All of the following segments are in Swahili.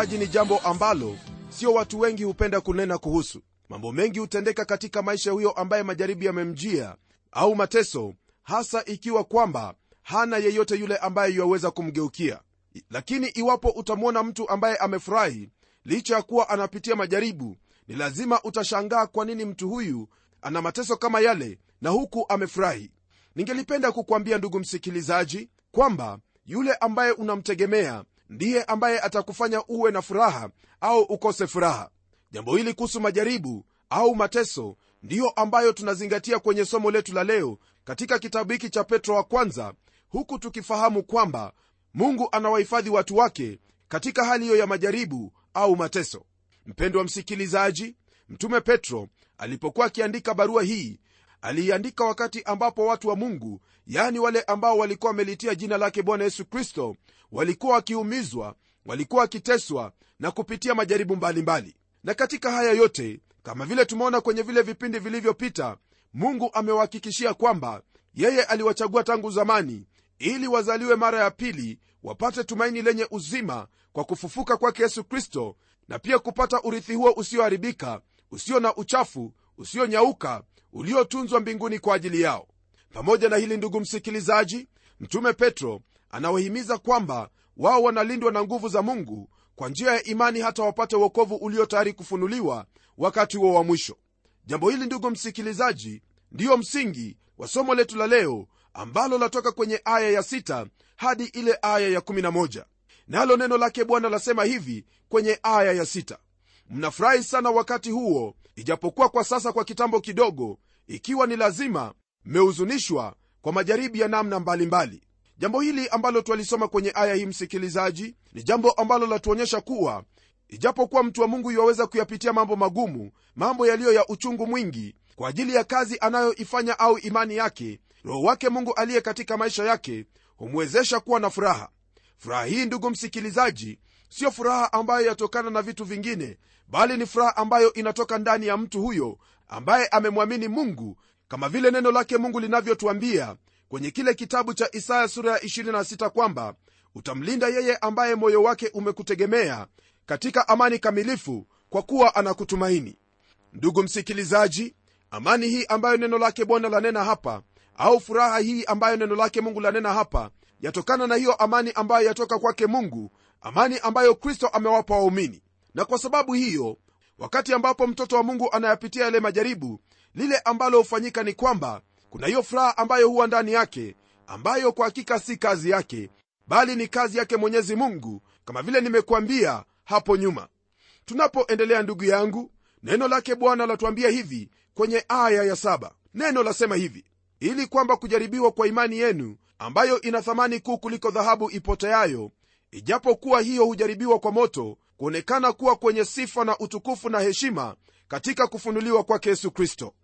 msikilizaji ni jambo ambalo sio watu wengi hupenda kunena kuhusu. Mambo mengi hutendeka katika maisha huyo ambaye majaribu yamemjia au mateso hasa ikiwa kwamba hana yeyote yule ambaye yuwaweza kumgeukia. Lakini iwapo utamwona mtu ambaye amefurahi licha ya kuwa anapitia majaribu ni lazima utashangaa kwa nini mtu huyu ana mateso kama yale na huku amefurahi. Ningelipenda kukwambia ndugu msikilizaji kwamba yule ambaye unamtegemea ndiye ambaye atakufanya uwe na furaha au ukose furaha. Jambo hili kuhusu majaribu au mateso ndiyo ambayo tunazingatia kwenye somo letu la leo katika kitabu hiki cha petro wa kwanza huku tukifahamu kwamba mungu anawahifadhi watu wake katika hali hiyo ya majaribu au mateso. Mpendwa msikilizaji mtume petro alipokuwa akiandika barua hii aliiandika wakati ambapo watu wa mungu yaani wale ambao walikuwa wamelitia jina lake bwana yesu kristo walikuwa wakiumizwa walikuwa wakiteswa na kupitia majaribu mbalimbali mbali. na katika haya yote kama vile tumeona kwenye vile vipindi vilivyopita mungu amewahakikishia kwamba yeye aliwachagua tangu zamani ili wazaliwe mara ya pili wapate tumaini lenye uzima kwa kufufuka kwake yesu kristo na pia kupata urithi huo usioharibika usio na uchafu usionyauka uliotunzwa mbinguni kwa ajili yao. Pamoja na hili ndugu msikilizaji mtume petro anawahimiza kwamba wao wanalindwa na nguvu za mungu kwa njia ya imani hata wapate uokovu ulio tayari kufunuliwa wakati huo wa mwisho. Jambo hili ndugu msikilizaji ndiyo msingi wa somo letu la leo ambalo latoka kwenye aya ya 6 hadi ile aya ya 11 nalo neno lake bwana lasema hivi kwenye aya ya 6 mnafurahi sana wakati huo ijapokuwa kwa sasa kwa kitambo kidogo ikiwa ni lazima mmehuzunishwa kwa majaribu ya namna mbalimbali mbali. jambo hili ambalo twalisoma kwenye aya hii msikilizaji ni jambo ambalo latuonyesha kuwa ijapokuwa mtu wa mungu iwaweza kuyapitia mambo magumu mambo yaliyo ya uchungu mwingi kwa ajili ya kazi anayoifanya au imani yake roho wake mungu aliye katika maisha yake humwezesha kuwa na furaha furaha hii ndugu msikilizaji siyo furaha ambayo yatokana na vitu vingine bali ni furaha ambayo inatoka ndani ya mtu huyo ambaye amemwamini mungu kama vile neno lake mungu linavyotuambia kwenye kile kitabu cha isaya sura ya 26 kwamba utamlinda yeye ambaye moyo wake umekutegemea katika amani kamilifu kwa kuwa anakutumaini. Ndugu msikilizaji amani hii ambayo neno lake bwana lanena hapa au furaha hii ambayo neno lake mungu lanena hapa yatokana na hiyo amani ambayo yatoka kwake mungu amani ambayo kristo amewapa waumini. Na kwa sababu hiyo wakati ambapo mtoto wa mungu anayapitia yale majaribu lile ambalo hufanyika ni kwamba kuna hiyo furaha ambayo huwa ndani yake ambayo kwa hakika si kazi yake bali ni kazi yake mwenyezi mungu kama vile nimekuambia hapo nyuma. Tunapoendelea ndugu yangu neno lake bwana latuambia hivi kwenye aya ya saba. Neno lasema hivi ili kwamba kujaribiwa kwa imani yenu ambayo ina thamani kuu kuliko dhahabu ipoteayo ijapokuwa hiyo hujaribiwa kwa moto kuonekana kuwa kwenye sifa na utukufu na heshima katika kufunuliwa kwake yesu kristo.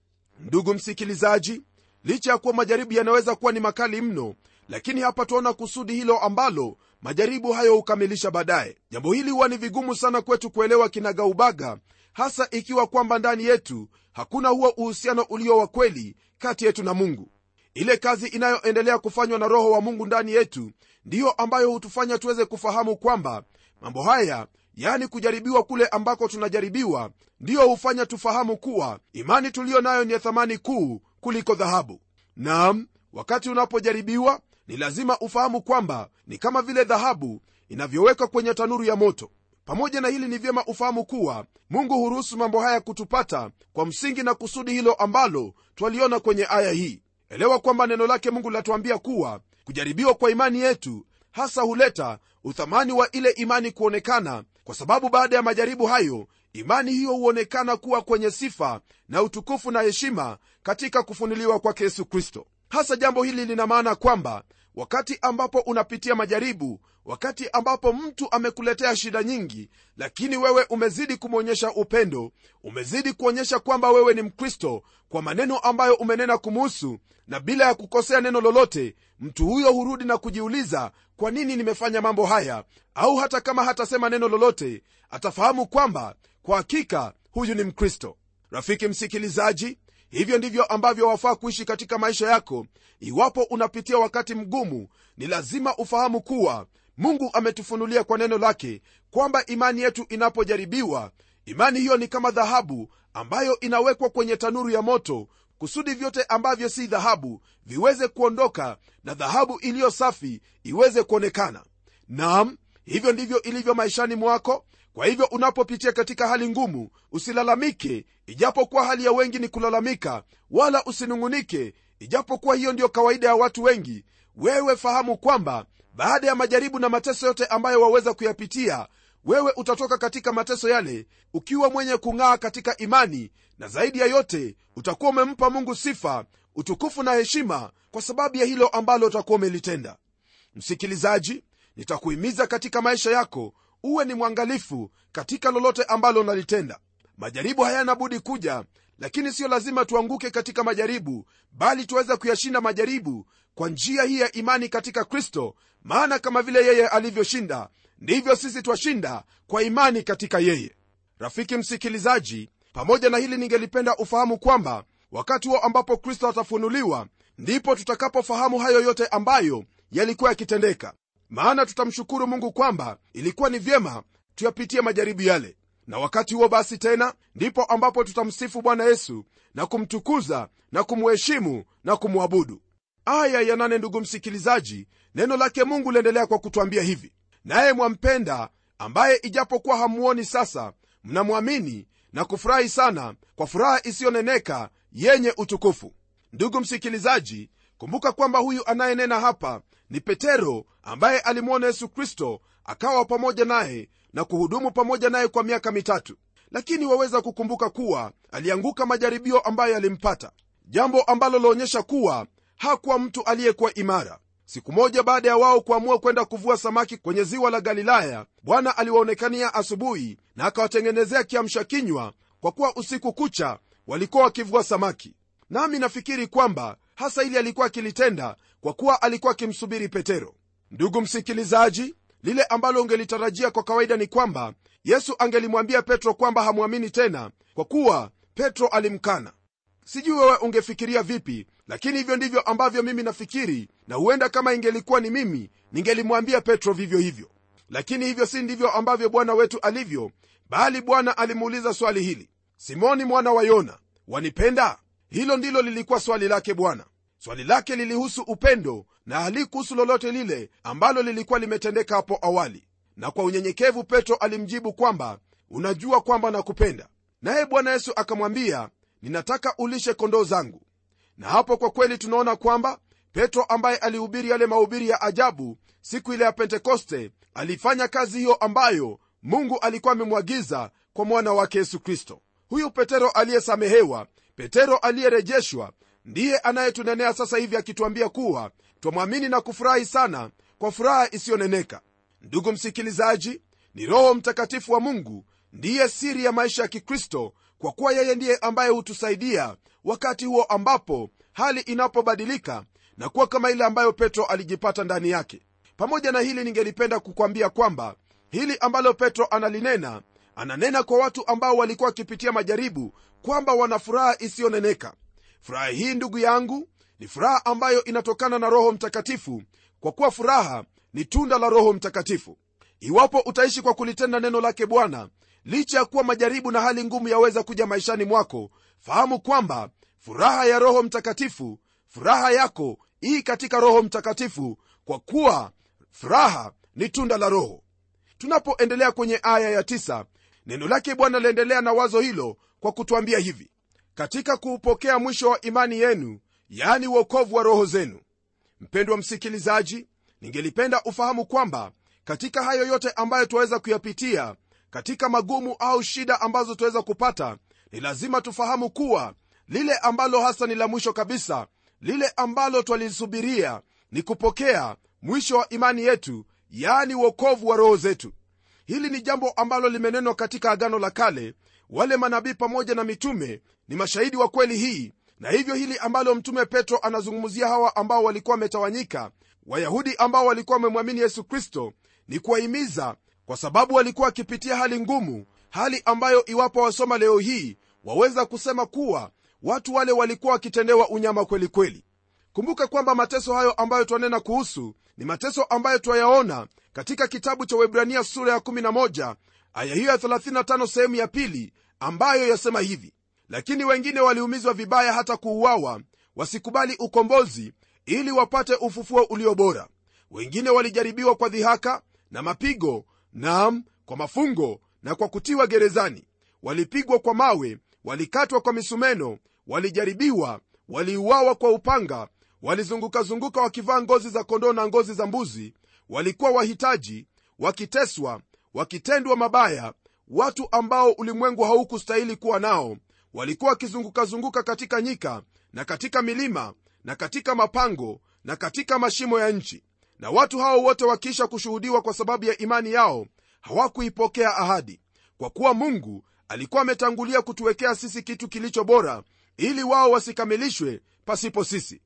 Ndugu msikilizaji licha ya kuwa majaribu yanaweza kuwa ni makali mno lakini hapa tuona kusudi hilo ambalo majaribu hayo hukamilisha baadaye. Jambo hili huwa ni vigumu sana kwetu kuelewa kinagaubaga hasa ikiwa kwamba ndani yetu hakuna huo uhusiano ulio wa kweli kati yetu na mungu. Ile kazi inayoendelea kufanywa na roho wa mungu ndani yetu ndiyo ambayo hutufanya tuweze kufahamu kwamba mambo haya yani kujaribiwa kule ambako tunajaribiwa ndiyo hufanya tufahamu kuwa imani tuliyo nayo ni ya thamani kuu kuliko dhahabu. Nam wakati unapojaribiwa ni lazima ufahamu kwamba ni kama vile dhahabu inavyowekwa kwenye tanuru ya moto. Pamoja na hili ni vyema ufahamu kuwa mungu huruhusu mambo haya kutupata kwa msingi na kusudi hilo ambalo twaliona kwenye aya hii. Elewa kwamba neno lake mungu linatuambia kuwa kujaribiwa kwa imani yetu hasa huleta uthamani wa ile imani kuonekana. Kwa sababu baada ya majaribu hayo imani hiyo huonekana kuwa kwenye sifa na utukufu na heshima katika kufunuliwa kwake yesu kristo. Hasa jambo hili lina maana kwamba wakati ambapo unapitia majaribu wakati ambapo mtu amekuletea shida nyingi lakini wewe umezidi kumwonyesha upendo umezidi kuonyesha kwamba wewe ni mkristo kwa maneno ambayo umenena kumuhusu na bila ya kukosea neno lolote mtu huyo hurudi na kujiuliza kwa nini nimefanya mambo haya? Au hata kama hatasema neno lolote atafahamu kwamba kwa hakika huyu ni mkristo. Rafiki msikilizaji hivyo ndivyo ambavyo wafaa kuishi katika maisha yako. Iwapo unapitia wakati mgumu ni lazima ufahamu kuwa mungu ametufunulia kwa neno lake kwamba imani yetu inapojaribiwa imani hiyo ni kama dhahabu ambayo inawekwa kwenye tanuru ya moto kusudi vyote ambavyo si dhahabu viweze kuondoka na dhahabu iliyo safi iweze kuonekana. Nam hivyo ndivyo ilivyo maishani mwako. Kwa hivyo unapopitia katika hali ngumu usilalamike ijapokuwa hali ya wengi ni kulalamika wala usinung'unike ijapokuwa hiyo ndiyo kawaida ya watu wengi wewe fahamu kwamba baada ya majaribu na mateso yote ambayo waweza kuyapitia wewe utatoka katika mateso yale ukiwa mwenye kung'aa katika imani na zaidi ya yote utakuwa umempa mungu sifa utukufu na heshima kwa sababu ya hilo ambalo utakuwa umelitenda. Msikilizaji nitakuhimiza katika maisha yako uwe ni mwangalifu katika lolote ambalo unalitenda. Majaribu hayana budi kuja lakini siyo lazima tuanguke katika majaribu bali tuweze kuyashinda majaribu kwa njia hii ya imani katika kristo maana kama vile yeye alivyoshinda ndivyo sisi twashinda kwa imani katika yeye. Rafiki msikilizaji pamoja na hili ningelipenda ufahamu kwamba wakati huo ambapo kristo atafunuliwa ndipo tutakapofahamu hayo yote ambayo yalikuwa yakitendeka. Maana tutamshukuru mungu kwamba ilikuwa ni vyema tuyapitie majaribu yale. Na wakati huo basi tena ndipo ambapo tutamsifu bwana yesu na kumtukuza na kumheshimu na kumwabudu aya ya nane ndugu msikilizaji neno lake mungu liendelea kwa kutwambia hivi. Naye mwampenda ambaye ijapokuwa hamuoni sasa mnamwamini na kufurahi sana kwa furaha isiyoneneka yenye utukufu. Ndugu msikilizaji kumbuka kwamba huyu anayenena hapa ni petero ambaye alimwona yesu kristo akawa pamoja naye na kuhudumu pamoja naye kwa miaka mitatu. Lakini waweza kukumbuka kuwa alianguka majaribio ambayo yalimpata jambo ambalo laonyesha kuwa hakuwa mtu aliyekuwa imara. Siku moja baada ya wao kuamua kwenda kuvua samaki kwenye ziwa la galilaya bwana aliwaonekania asubuhi na akawatengenezea kiamsha kinywa kwa kuwa usiku kucha walikuwa wakivua samaki. Nami nafikiri kwamba hasa ili alikuwa akilitenda kwa kuwa alikuwa akimsubiri petero. Ndugu msikilizaji lile ambalo ungelitarajia kwa kawaida ni kwamba yesu angelimwambia petro kwamba hamwamini tena kwa kuwa petro alimkana. Sijui wewe ungefikiria vipi lakini hivyo ndivyo ambavyo mimi nafikiri na huenda kama ingelikuwa ni mimi ningelimwambia petro vivyo hivyo. Lakini hivyo si ndivyo ambavyo bwana wetu alivyo bali bwana alimuuliza swali hili. Simoni mwana wa yona wanipenda? Hilo ndilo lilikuwa swali lake bwana. Swali lake lilihusu upendo na halikuhusu lolote lile ambalo lilikuwa limetendeka hapo awali. Na kwa unyenyekevu petro alimjibu kwamba unajua kwamba nakupenda. Naye bwana yesu akamwambia ninataka ulishe kondoo zangu na hapo kwa kweli tunaona kwamba petro ambaye alihubiri yale mahubiri ya ajabu siku ile ya pentekoste alifanya kazi hiyo ambayo mungu alikuwa amemwagiza kwa mwana wake yesu kristo. Huyu petero aliyesamehewa petero aliyerejeshwa ndiye anayetunenea sasa hivi akituambia kuwa twamwamini na kufurahi sana kwa furaha isiyoneneka. Ndugu msikilizaji ni roho mtakatifu wa mungu ndiye siri ya maisha ya kikristo kwa kuwa yeye ndiye ambaye hutusaidia wakati huo ambapo hali inapobadilika na kuwa kama ile ambayo petro alijipata ndani yake. Pamoja na hili ningelipenda kukwambia kwamba hili ambalo petro analinena ananena kwa watu ambao walikuwa wakipitia majaribu kwamba wana furaha isiyoneneka. Furaha hii ndugu yangu ni furaha ambayo inatokana na roho mtakatifu kwa kuwa furaha ni tunda la roho mtakatifu. Iwapo utaishi kwa kulitenda neno lake bwana licha ya kuwa majaribu na hali ngumu yaweza kuja maishani mwako fahamu kwamba furaha ya roho mtakatifu furaha yako ii katika roho mtakatifu kwa kuwa furaha ni tunda la roho. Tunapoendelea kwenye aya ya tisa, neno lake bwana liendelea na wazo hilo kwa kutwambia hivi katika kuupokea mwisho wa imani yenu yaani uokovu wa roho zenu. Mpendwa msikilizaji ningelipenda ufahamu kwamba katika hayo yote ambayo twaweza kuyapitia katika magumu au shida ambazo tunaweza kupata ni lazima tufahamu kuwa lile ambalo hasa ni la mwisho kabisa lile ambalo twalisubiria ni kupokea mwisho wa imani yetu yaani uokovu wa roho zetu. Hili ni jambo ambalo limenenwa katika agano la kale. Wale manabii pamoja na mitume ni mashahidi wa kweli hii na hivyo hili ambalo mtume petro anazungumzia hawa ambao walikuwa wametawanyika wayahudi ambao walikuwa wamemwamini yesu kristo ni kuwahimiza kwa sababu walikuwa wakipitia hali ngumu hali ambayo iwapo wasoma leo hii waweza kusema kuwa watu wale walikuwa wakitendewa unyama kweli kweli. Kumbuka kwamba mateso hayo ambayo twanena kuhusu ni mateso ambayo twayaona katika kitabu cha webrania sura ya 11 aya hiyo ya 35 sehemu ya pili ambayo yasema hivi. Lakini wengine waliumizwa vibaya hata kuuawa wasikubali ukombozi ili wapate ufufuo ulio bora. Wengine walijaribiwa kwa dhihaka na mapigo naam kwa mafungo na kwa kutiwa gerezani. Walipigwa kwa mawe walikatwa kwa misumeno walijaribiwa waliuawa kwa upanga walizungukazunguka wakivaa ngozi za kondoo na ngozi za mbuzi walikuwa wahitaji wakiteswa wakitendwa mabaya. Watu ambao ulimwengu haukustahili kuwa nao walikuwa wakizungukazunguka katika nyika na katika milima na katika mapango na katika mashimo ya nchi. Na watu hao wote wakiisha kushuhudiwa kwa sababu ya imani yao hawakuipokea ahadi. Kwa kuwa mungu alikuwa ametangulia kutuwekea sisi kitu kilicho bora ili wao wasikamilishwe pasipo sisi.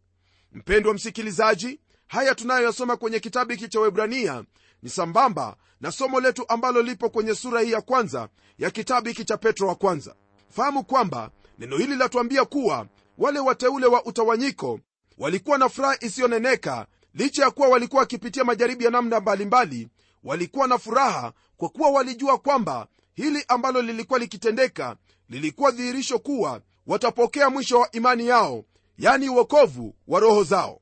Mpendwa msikilizaji haya tunayoyasoma kwenye kitabu hiki cha webrania ni sambamba na somo letu ambalo lipo kwenye sura hii ya kwanza ya kitabu hiki cha petro wa kwanza. Fahamu kwamba neno hili latuambia kuwa wale wateule wa utawanyiko walikuwa na furaha isiyoneneka licha ya kuwa walikuwa wakipitia majaribu ya namna mbalimbali walikuwa na furaha kwa kuwa walijua kwamba hili ambalo lilikuwa likitendeka lilikuwa dhihirisho kuwa watapokea mwisho wa imani yao yani uokovu wa roho zao.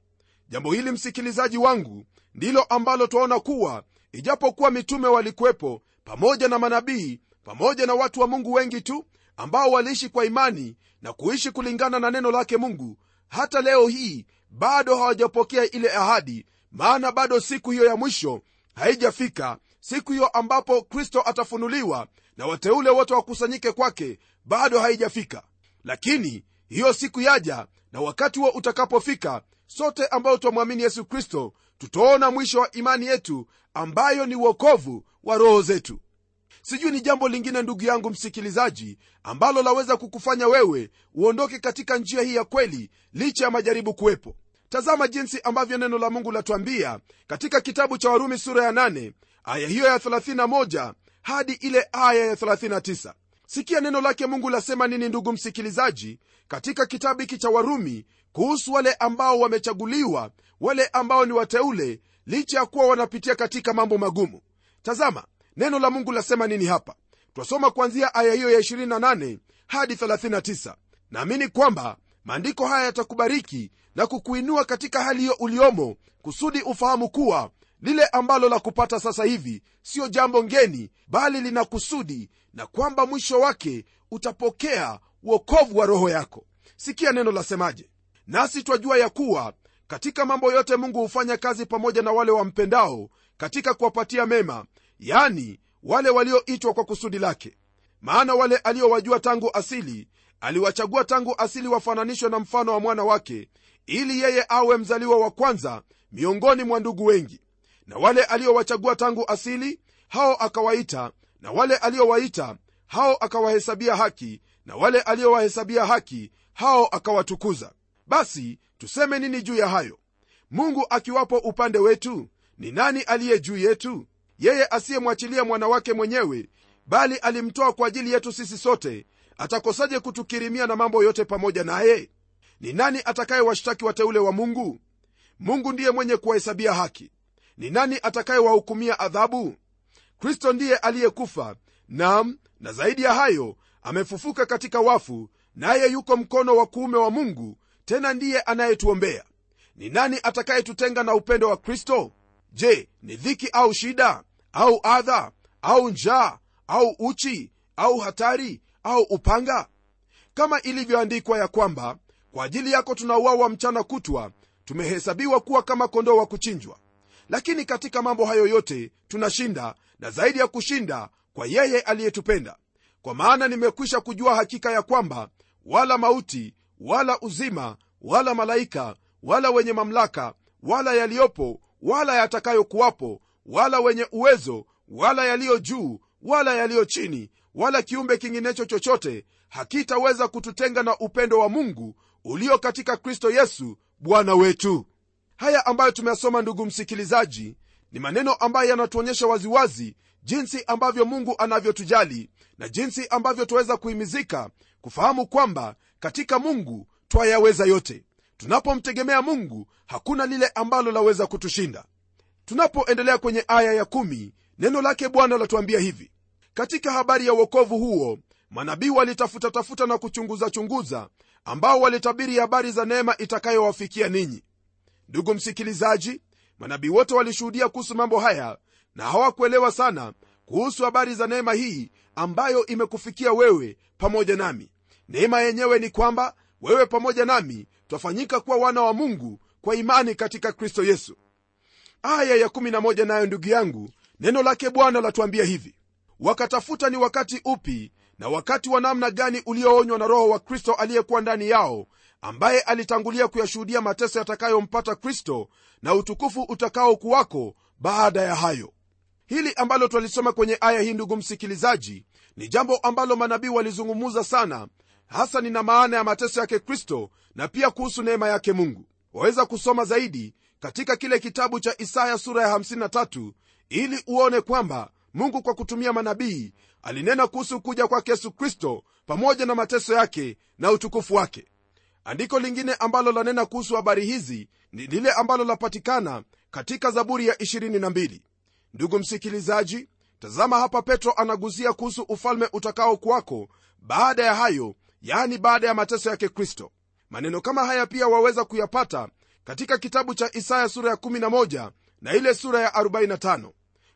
Jambo hili msikilizaji wangu ndilo ambalo twaona kuwa ijapokuwa mitume walikuwepo pamoja na manabii pamoja na watu wa mungu wengi tu ambao waliishi kwa imani na kuishi kulingana na neno lake mungu hata leo hii bado hawajapokea ile ahadi maana bado siku hiyo ya mwisho haijafika siku hiyo ambapo kristo atafunuliwa na wateule wote wakusanyike kwake bado haijafika lakini hiyo siku yaja na wakati huo utakapofika sote ambao twamwamini yesu kristo tutaona mwisho wa imani yetu ambayo ni uokovu wa roho zetu. Sijui ni jambo lingine ndugu yangu msikilizaji ambalo laweza kukufanya wewe uondoke katika njia hii ya kweli licha ya majaribu kuwepo. Tazama jinsi ambavyo neno la mungu latuambia katika kitabu cha warumi sura ya 8 aya hiyo ya 31 hadi ile aya ya 39 sikia neno lake mungu lasema nini ndugu msikilizaji katika kitabu hiki cha warumi kuhusu wale ambao wamechaguliwa wale ambao ni wateule licha ya kuwa wanapitia katika mambo magumu. Tazama neno la mungu lasema nini hapa? Twasoma kuanzia aya hiyo ya 28 hadi 39 naamini kwamba maandiko haya yatakubariki na kukuinua katika hali hiyo uliomo kusudi ufahamu kuwa lile ambalo la kupata sasa hivi siyo jambo ngeni bali lina kusudi na kwamba mwisho wake utapokea uokovu wa roho yako. Sikia neno lasemaje. Nasi twajua ya kuwa katika mambo yote mungu hufanya kazi pamoja na wale wampendao katika kuwapatia mema yani wale walioitwa kwa kusudi lake. Maana wale aliowajua tangu asili aliwachagua tangu asili wafananishwe na mfano wa mwana wake ili yeye awe mzaliwa wa kwanza miongoni mwa ndugu wengi. Na wale aliowachagua tangu asili hao akawaita na wale aliowaita hao akawahesabia haki na wale aliowahesabia haki hao akawatukuza. Basi tuseme nini juu ya hayo? Mungu akiwapo upande wetu ni nani aliye juu yetu? Yeye asiyemwachilia mwana wake mwenyewe bali alimtoa kwa ajili yetu sisi sote atakosaje kutukirimia na mambo yote pamoja naye? Ni nani atakayewashtaki wateule wa mungu? Mungu ndiye mwenye kuwahesabia haki. Ni nani atakayewahukumia adhabu kristo ndiye aliyekufa nam na zaidi ya hayo amefufuka katika wafu naye yuko mkono wa kuume wa mungu tena ndiye anayetuombea. Ni nani atakayetutenga na upendo wa kristo? Je ni dhiki au shida au adha au njaa au uchi au hatari au upanga? Kama ilivyoandikwa ya kwamba kwa ajili yako tunauawa mchana kutwa tumehesabiwa kuwa kama kondoo wa kuchinjwa. Lakini katika mambo hayo yote tunashinda na zaidi ya kushinda kwa yeye aliyetupenda. Kwa maana nimekwisha kujua hakika ya kwamba wala mauti wala uzima wala malaika wala wenye mamlaka wala yaliyopo wala yatakayokuwapo wala wenye uwezo wala yaliyo juu wala yaliyo chini wala kiumbe kinginecho chochote hakitaweza kututenga na upendo wa mungu ulio katika kristo yesu bwana wetu. Haya ambayo tumeyasoma ndugu msikilizaji ni maneno ambayo yanatuonyesha waziwazi jinsi ambavyo mungu anavyotujali na jinsi ambavyo twaweza kuhimizika kufahamu kwamba katika mungu twayaweza yote. Tunapomtegemea mungu hakuna lile ambalo laweza kutushinda. Tunapoendelea kwenye aya ya kumi, neno lake bwana latuambia hivi. Katika habari ya uokovu huo manabii walitafuta-tafuta na kuchunguza-chunguza ambao walitabiri habari za neema itakayowafikia ninyi. Ndugu msikilizaji manabii wote walishuhudia kuhusu mambo haya na hawakuelewa sana kuhusu habari za neema hii ambayo imekufikia wewe pamoja nami. Neema yenyewe ni kwamba wewe pamoja nami twafanyika kuwa wana wa mungu kwa imani katika kristo yesu. Aya ya 11 nayo ndugu yangu neno lake bwana latuambia hivi. Wakatafuta ni wakati upi na wakati wa namna gani ulioonywa na roho wa kristo aliyekuwa ndani yao ambaye alitangulia kuyashuhudia mateso yatakayompata kristo na utukufu utakaokuwako baada ya hayo. Hili ambalo twalisoma kwenye aya hii ndugu msikilizaji ni jambo ambalo manabii walizungumuza sana hasa nina maana ya mateso yake kristo na pia kuhusu neema yake mungu. Waweza kusoma zaidi katika kile kitabu cha isaya sura ya 53 ili uone kwamba mungu kwa kutumia manabii alinena kuhusu kuja kwake yesu kristo pamoja na mateso yake na utukufu wake andiko lingine ambalo lanena kuhusu habari hizi ni lile ambalo lapatikana katika zaburi ya 22 ndugu msikilizaji tazama hapa petro anagusia kuhusu ufalme utakaokuwako baada ya hayo yani baada ya mateso yake kristo. Maneno kama haya pia waweza kuyapata katika kitabu cha isaya sura ya 11 na ile sura ya 45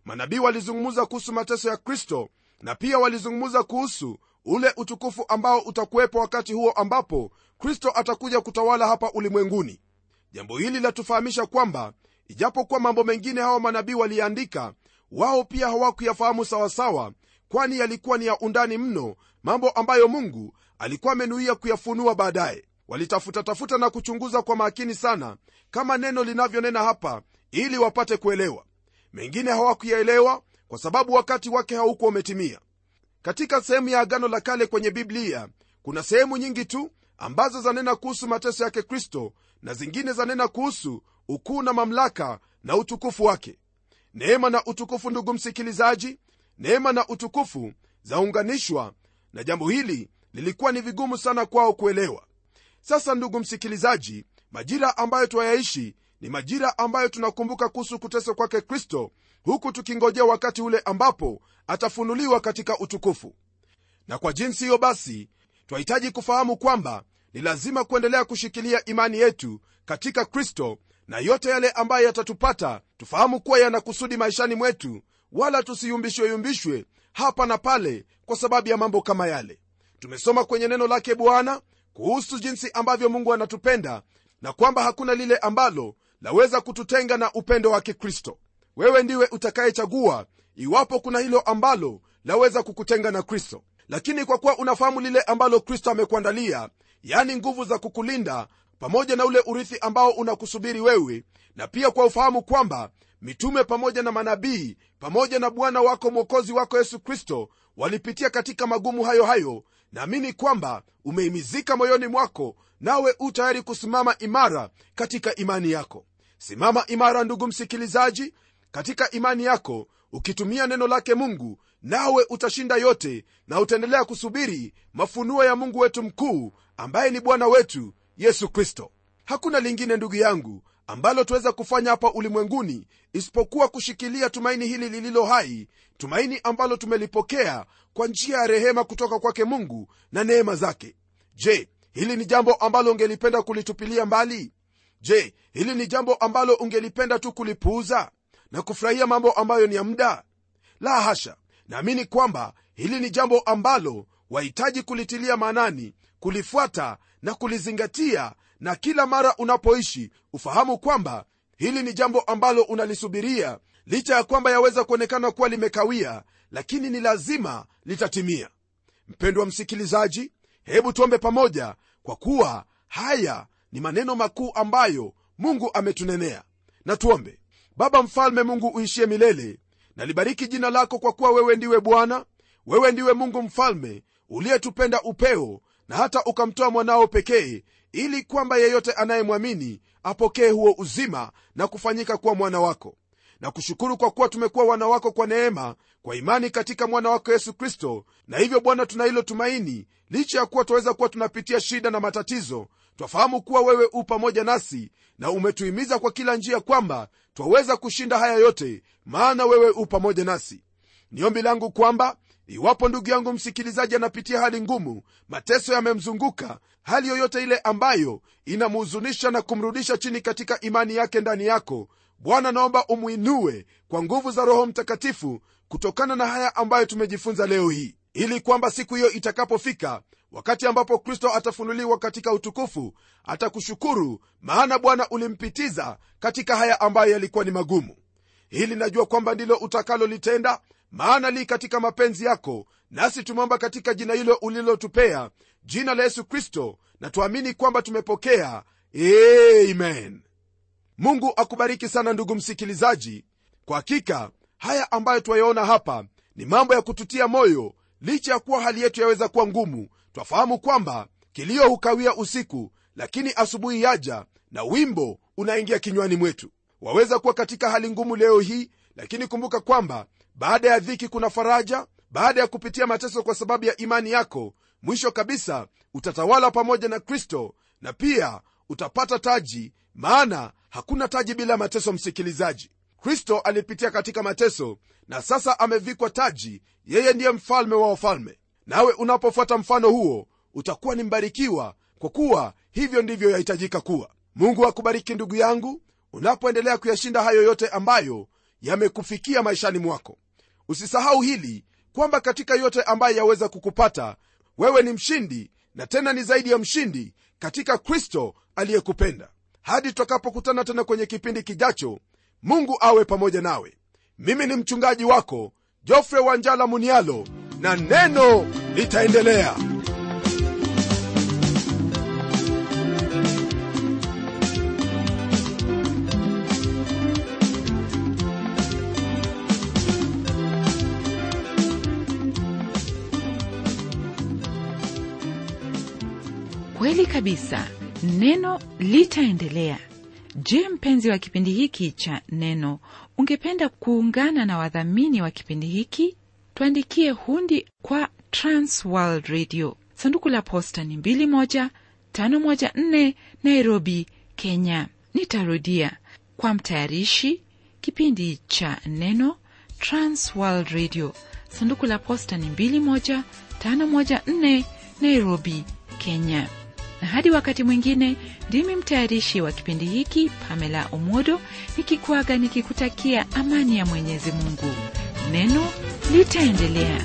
manabii walizungumza kuhusu mateso ya kristo na pia walizungumza kuhusu ule utukufu ambao utakuwepo wakati huo ambapo kristo atakuja kutawala hapa ulimwenguni. Jambo hili latufahamisha kwamba ijapokuwa mambo mengine hawa manabii waliandika wao pia hawakuyafahamu sawasawa kwani yalikuwa ni ya undani mno mambo ambayo mungu alikuwa amenuia kuyafunua baadaye. Walitafuta-tafuta na kuchunguza kwa makini sana kama neno linavyonena hapa ili wapate kuelewa. Mengine hawakuyaelewa kwa sababu wakati wake haukuwa umetimia katika sehemu ya agano la kale kwenye biblia kuna sehemu nyingi tu ambazo zanena kuhusu mateso yake kristo na zingine zanena kuhusu ukuu na mamlaka na utukufu wake. Neema na utukufu ndugu msikilizaji neema na utukufu zaunganishwa na jambo hili lilikuwa ni vigumu sana kwao kuelewa. Sasa ndugu msikilizaji majira ambayo twayaishi ni majira ambayo tunakumbuka kuhusu kuteswa kwake kristo huku tukingojea wakati ule ambapo atafunuliwa katika utukufu. Na kwa jinsi hiyo basi twahitaji kufahamu kwamba ni lazima kuendelea kushikilia imani yetu katika kristo na yote yale ambayo yatatupata tufahamu kuwa yana kusudi maishani mwetu wala tusiyumbishweyumbishwe hapa na pale kwa sababu ya mambo kama yale. Tumesoma kwenye neno lake bwana kuhusu jinsi ambavyo mungu anatupenda na kwamba hakuna lile ambalo laweza kututenga na upendo wake kristo wewe ndiwe utakayechagua iwapo kuna hilo ambalo laweza kukutenga na kristo. Lakini kwa kuwa unafahamu lile ambalo kristo amekuandalia yani nguvu za kukulinda pamoja na ule urithi ambao unakusubiri wewe na pia kwa ufahamu kwamba mitume pamoja na manabii pamoja na bwana wako mwokozi wako yesu kristo walipitia katika magumu hayo hayo naamini kwamba umeimizika moyoni mwako nawe u tayari kusimama imara katika imani yako. Simama imara ndugu msikilizaji katika imani yako ukitumia neno lake mungu nawe utashinda yote na utaendelea kusubiri mafunuo ya mungu wetu mkuu ambaye ni bwana wetu yesu kristo. Hakuna lingine ndugu yangu ambalo tuweza kufanya hapa ulimwenguni isipokuwa kushikilia tumaini hili lililo hai tumaini ambalo tumelipokea kwa njia ya rehema kutoka kwake mungu na neema zake. Je hili ni jambo ambalo ungelipenda kulitupilia mbali? Je hili ni jambo ambalo ungelipenda tu kulipuuza na kufurahia mambo ambayo ni ya muda? La hasha! Naamini kwamba hili ni jambo ambalo wahitaji kulitilia maanani kulifuata na kulizingatia na kila mara unapoishi ufahamu kwamba hili ni jambo ambalo unalisubiria licha ya kwamba yaweza kuonekana kuwa limekawia lakini ni lazima litatimia. Mpendwa msikilizaji hebu tuombe pamoja kwa kuwa haya ni maneno makuu ambayo mungu ametunenea. Na tuombe baba mfalme mungu uishie milele. Nalibariki jina lako kwa kuwa wewe ndiwe bwana wewe ndiwe mungu mfalme uliyetupenda upeo na hata ukamtoa mwanao pekee ili kwamba yeyote anayemwamini apokee huo uzima na kufanyika kuwa mwana wako. Na kushukuru kwa kuwa tumekuwa wana wako kwa neema kwa imani katika mwana wako yesu kristo na hivyo bwana tuna hilo tumaini licha ya kuwa twaweza kuwa tunapitia shida na matatizo twafahamu kuwa wewe u pamoja nasi na umetuhimiza kwa kila njia kwamba twaweza kushinda haya yote maana wewe u pamoja nasi. Ni ombi langu kwamba iwapo ndugu yangu msikilizaji anapitia hali ngumu mateso yamemzunguka hali yoyote ile ambayo inamhuzunisha na kumrudisha chini katika imani yake ndani yako bwana naomba umwinue kwa nguvu za roho mtakatifu kutokana na haya ambayo tumejifunza leo hii ili kwamba siku hiyo itakapofika wakati ambapo kristo atafunuliwa katika utukufu atakushukuru maana bwana ulimpitiza katika haya ambayo yalikuwa ni magumu. Hili najua kwamba ndilo utakalolitenda maana li katika mapenzi yako nasi tumeomba katika jina hilo ulilotupea jina la yesu kristo na tuamini kwamba tumepokea. Amen. Mungu akubariki sana ndugu msikilizaji. Kwa hakika haya ambayo twayaona hapa ni mambo ya kututia moyo licha ya kuwa hali yetu yaweza kuwa ngumu twafahamu kwamba kilio hukawia usiku lakini asubuhi yaja na wimbo unaingia kinywani mwetu. Waweza kuwa katika hali ngumu leo hii lakini kumbuka kwamba baada ya dhiki kuna faraja baada ya kupitia mateso kwa sababu ya imani yako mwisho kabisa utatawala pamoja na kristo na pia utapata taji maana hakuna taji bila mateso msikilizaji kristo alipitia katika mateso na sasa amevikwa taji. Yeye ndiye mfalme wa wafalme. Nawe unapofuata mfano huo utakuwa ni mbarikiwa kwa kuwa hivyo ndivyo yahitajika kuwa. Mungu akubariki ndugu yangu unapoendelea kuyashinda hayo yote ambayo yamekufikia maishani mwako. Usisahau hili kwamba katika yote ambayo yaweza kukupata wewe ni mshindi na tena ni zaidi ya mshindi katika kristo aliyekupenda. Hadi tutakapokutana tena kwenye kipindi kijacho mungu awe pamoja nawe. Mimi ni mchungaji wako jofre wanjala munialo na neno litaendelea. Kweli kabisa neno litaendelea je mpenzi wa kipindi hiki cha neno ungependa kuungana na wadhamini wa kipindi hiki? Tuandikie hundi kwa transworld radio. Sanduku la posta ni 21514 nairobi kenya. Nitarudia. Kwa mtayarishi kipindi cha neno transworld radio. Sanduku la posta ni 21514 nairobi kenya na hadi wakati mwingine ndimi mtayarishi wa kipindi hiki pamela omodo nikikuaga nikikutakia amani ya mwenyezi mungu. Neno litaendelea